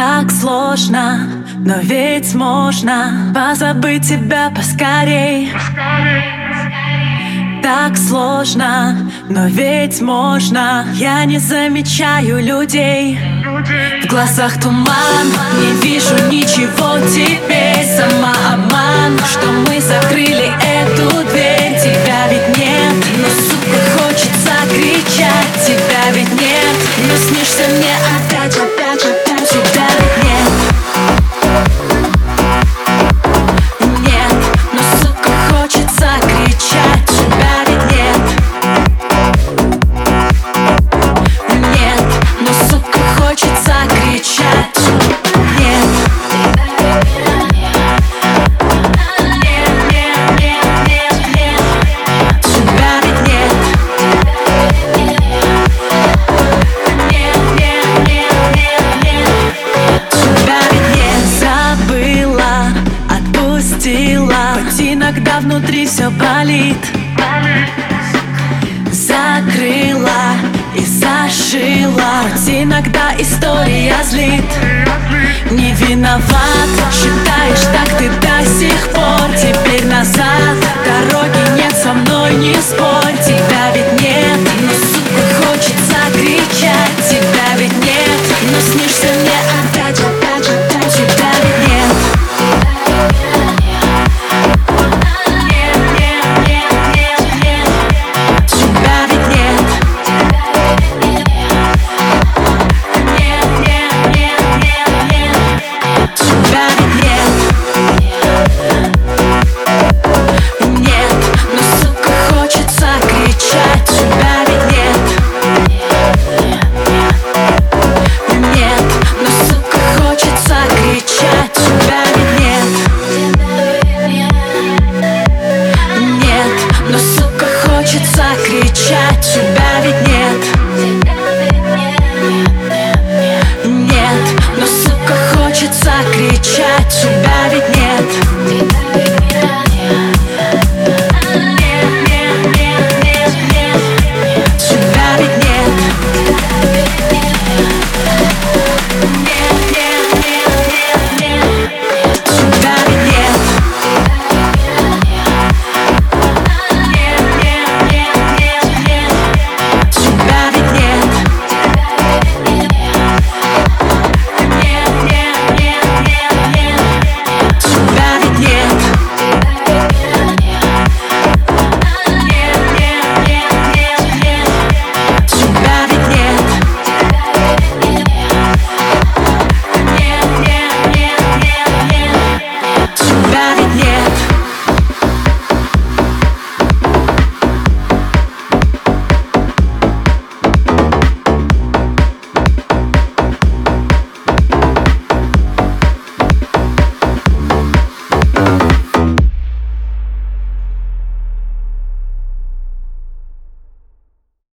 Так сложно, но ведь можно Позабыть тебя поскорей. Так сложно, но ведь можно. Я не замечаю людей. В глазах туман, не вижу ничего теперь Сама обман, что мы закрыли эту дверь. Тебя ведь нет, но сука хочется кричать. Тебя ведь нет, но снишься отпустила Хоть иногда внутри все болит. Закрыла и зашила. Хоть иногда история злит. Не виноват, закричать тебя ведь не